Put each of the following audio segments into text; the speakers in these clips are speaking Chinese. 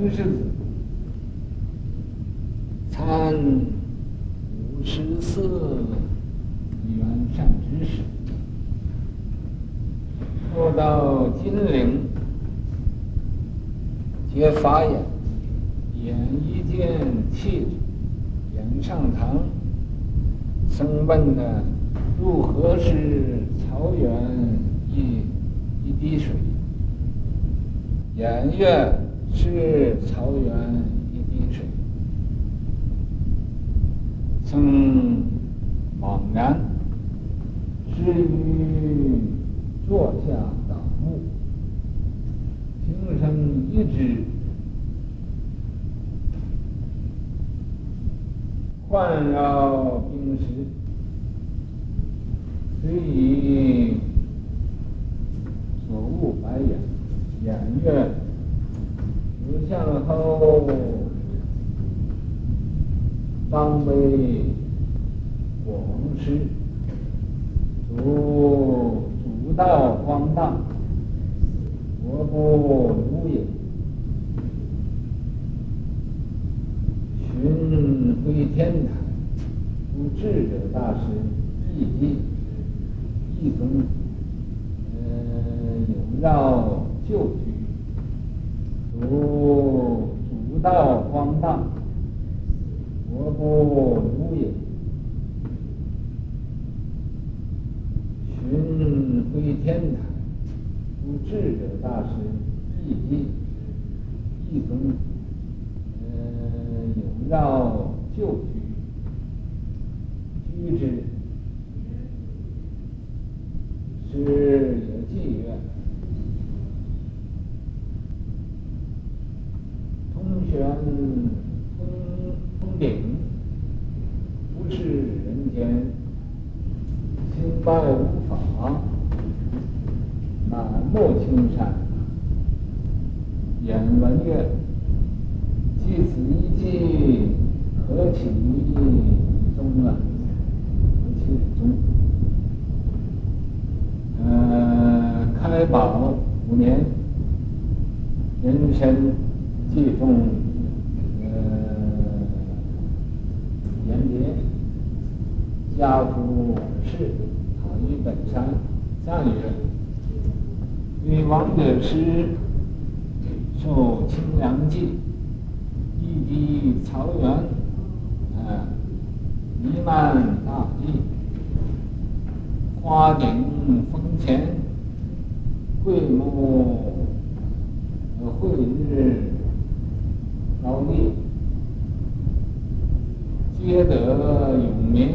元世子，参五十四元善知识，后到金陵，结法眼，眼一见气质，眼上堂，僧问呢，如何是草原一一滴水？颜渊是草原一滴水，曾惘然，至于坐下大悟，平生一指，环绕冰石，虽以所悟白眼。颜渊如向后张为广施，主主道光大，我不如也。寻回天台，故智者大师亦地亦宗，呃有绕。旧居，主主道光大，我不如也。寻回天台，不智者大师亦地亦宗，嗯有绕旧居，居之是有妓院。玄通通顶，不是人间，清白无法，满目青山，眼闻曰：既此一计，何其宗啊！何其宗？呃，开宝五年，壬申季中。家父是塔于本山，赞曰：“为王者师受清凉剂，一滴草原，啊，弥漫大地，花顶风前，桂木慧日高丽，皆得永明。”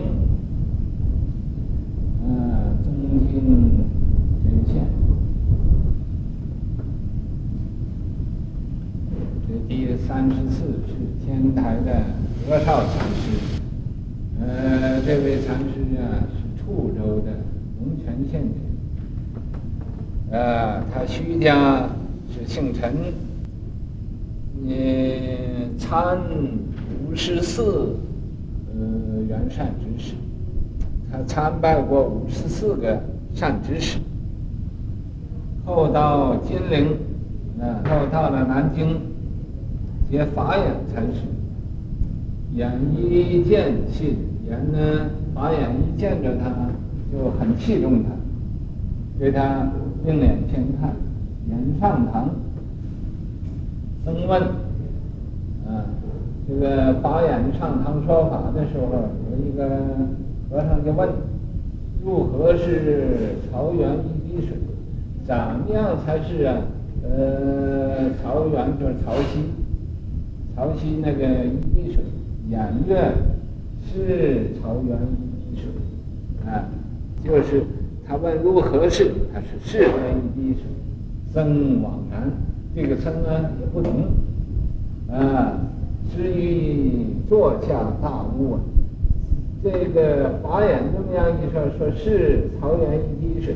三十四是天台的德绍禅师，呃，这位禅师啊是处州的龙泉县人，呃，他徐家是姓陈，你参五十四呃元善知识，他参拜过五十四个善知识，后到金陵，呃，后到了南京。也法眼才是，眼一见气，眼呢，法眼一见着他就很器重他，对他另眼相看。眼上堂，僧问，啊，这个法眼上堂说法的时候，有一个和尚就问：如何是曹园一滴水？怎么样才是啊？呃，曹园就是曹溪。潮汐那个一滴水，颜渊是朝元一滴水，啊，就是他问如何是，他是是为一滴水，僧惘然，这个僧呢也不懂，啊，至于坐下大悟啊，这个法眼这么样一说，说是朝元一滴水，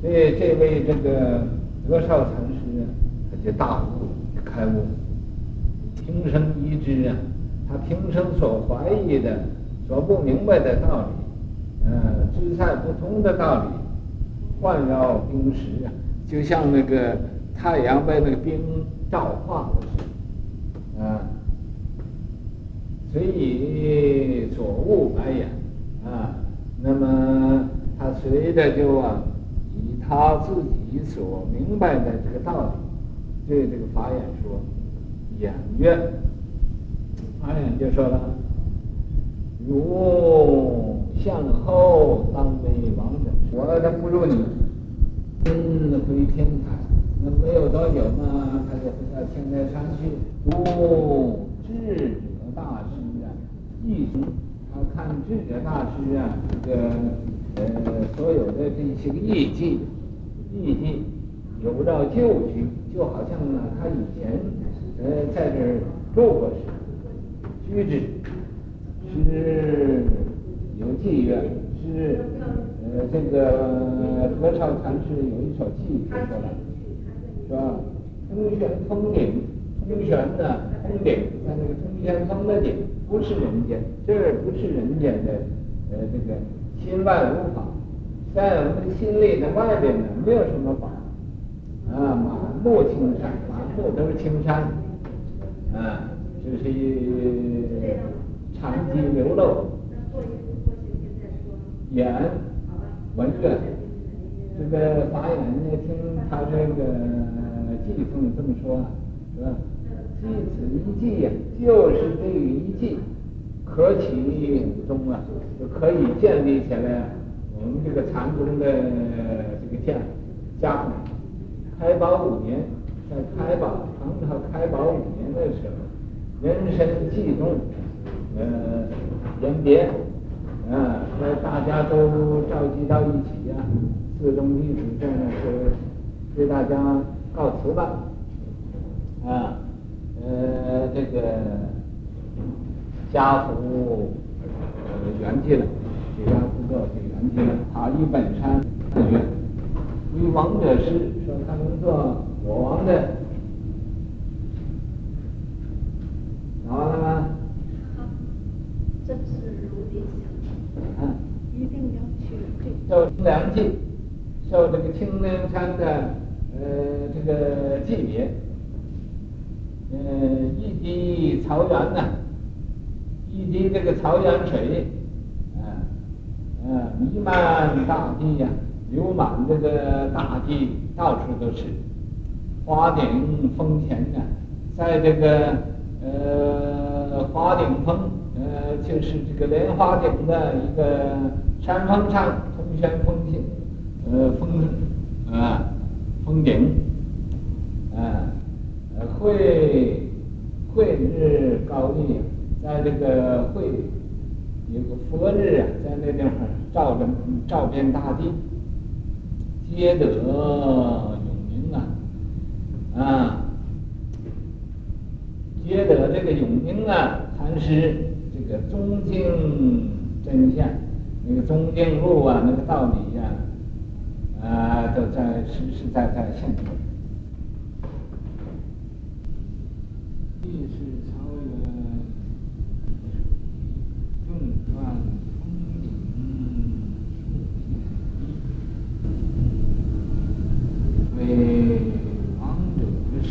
所以这位这个德绍禅师啊，他就大悟开悟。平生一知啊，他平生所怀疑的、所不明白的道理，呃，知赛不通的道理，环绕冰石啊，就像那个太阳被那个冰照化了似的，随以所悟白眼啊，那么他随着就啊，以他自己所明白的这个道理，对这个法眼说，言曰，法眼就说了，如向后当为王者，我都不如你。们，嗯，回天台，那没有多久呢，他就回到天台山去，读智者大师啊，译经，他看智者大师啊，这个呃所有的这些个译记，译记有照旧居，就好像呢他以前呃在这儿住过似的，居之是有妓院，是呃这个合唱团是有一首偈说出来，是吧？通玄通顶，通玄呢通顶，在那个通玄通的顶，不是人间，这儿不是人间的呃这个心外无法，在我们心里的外边呢没有什么法，啊满目青山，满目都是青山，啊就是长期流露。演文乐，这个法眼呢，听他这个偈颂这么说，是吧？即此一偈呀，就是这一偈，可起五宗啊，就可以建立起来我们这个禅宗的这个建家统。开宝五年，在开宝唐朝开宝五年的时候，人身济动，呃，人别。啊，那大家都召集到一起呀、啊，四中弟子这呢是对大家告辞吧。啊，呃，这个家父呃圆寂了，这家父过就圆寂了。他一本山曰：“为王者师，说他能做我王的。”好了吗？好，这是如理想。嗯，一定要去受凉记，受这个清凉山的呃这个记别，呃一滴草原呐，一滴这个草原水，啊啊弥漫大地呀，流满这个大地，到处都是，华顶峰前呢，在这个呃华顶峰。呃，就是这个莲花顶的一个山峰上，通玄峰顶，呃，峰啊，峰顶，啊，呃，会会日高丽，在这个会有个佛日啊，在那地方照着照遍大地，皆得，啊，觉得这个永明啊，禅师。这个中经真相，那个中经路啊，那个道理呀、啊，都在实实在在现前。地势超越正断峰顶数为王者师。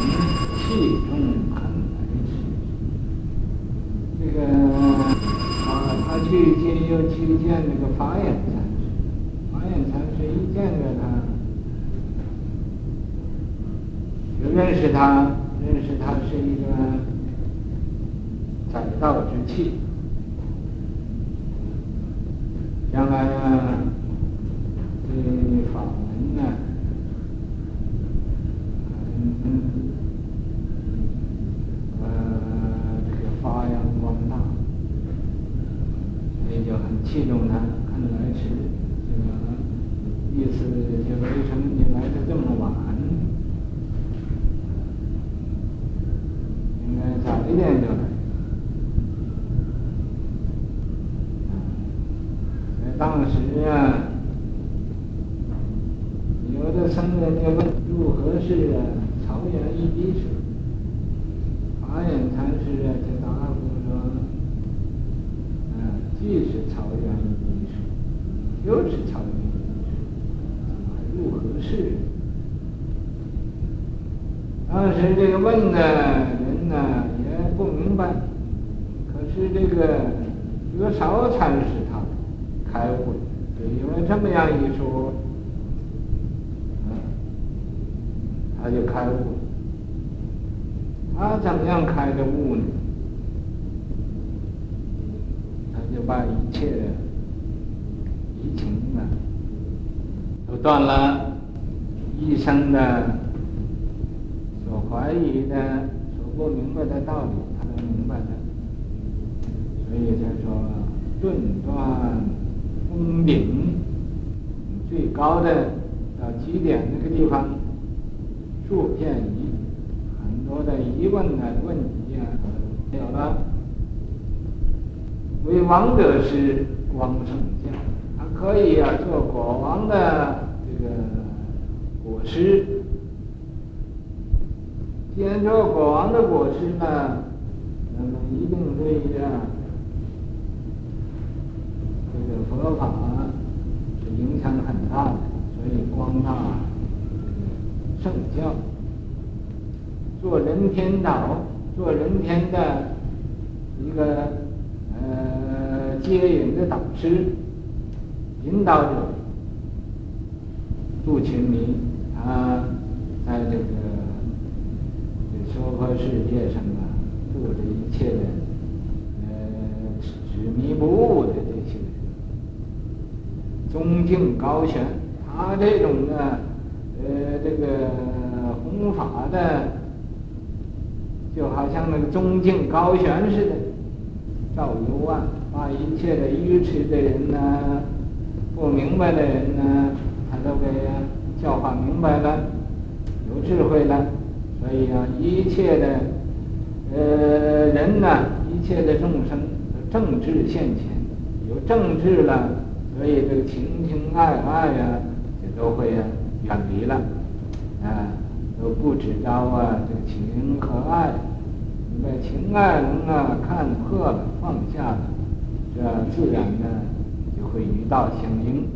经见那个法眼禅师，法眼禅师一见着他，就认识他，认识他是一个载道之器。将来呢气中呢，看来迟，这个意思就为什么你来的这么晚？应该早一点就来。在当时啊，有的僧人就问：如何是草原一滴水？法眼禅师啊，就答复说：啊，既是草原一滴水，又是草原一滴水，还如何是？当时这个问的人呢，明白，可是这个觉少禅师他开悟，就因为这么样一说，嗯，他就开悟了。他怎么样开的悟呢？他就把一切的情呢，都断了，一生的所怀疑的、不明白的道理，他都明白的。所以他说，顿断峰顶，最高的到极点那个地方，数片疑。我的疑问呢，问题啊，没有了。为王者是光圣教，他可以啊做国王的这个国师。既然做国王的果实呢，那么一定对啊这个佛法是影响很大的，所以光大圣教。做人天导，做人天的一个呃接引的导师、引导者，杜群迷啊，在这个和世界上啊，度这一切的呃执迷不悟的这些人，宗敬高悬，他这种的呃这个弘法的。就好像那个忠敬高悬似的，照幽暗，把一切的愚痴的人呢、不明白的人呢，他都给教化明白了，有智慧了。所以啊，一切的呃人呢，一切的众生，正智现前，有正智了，所以这个情情爱爱呀，就都会啊远离了，啊。都不知道啊，这个情和爱，你把情爱能啊看破了、放下了，这自然呢就会与道相应。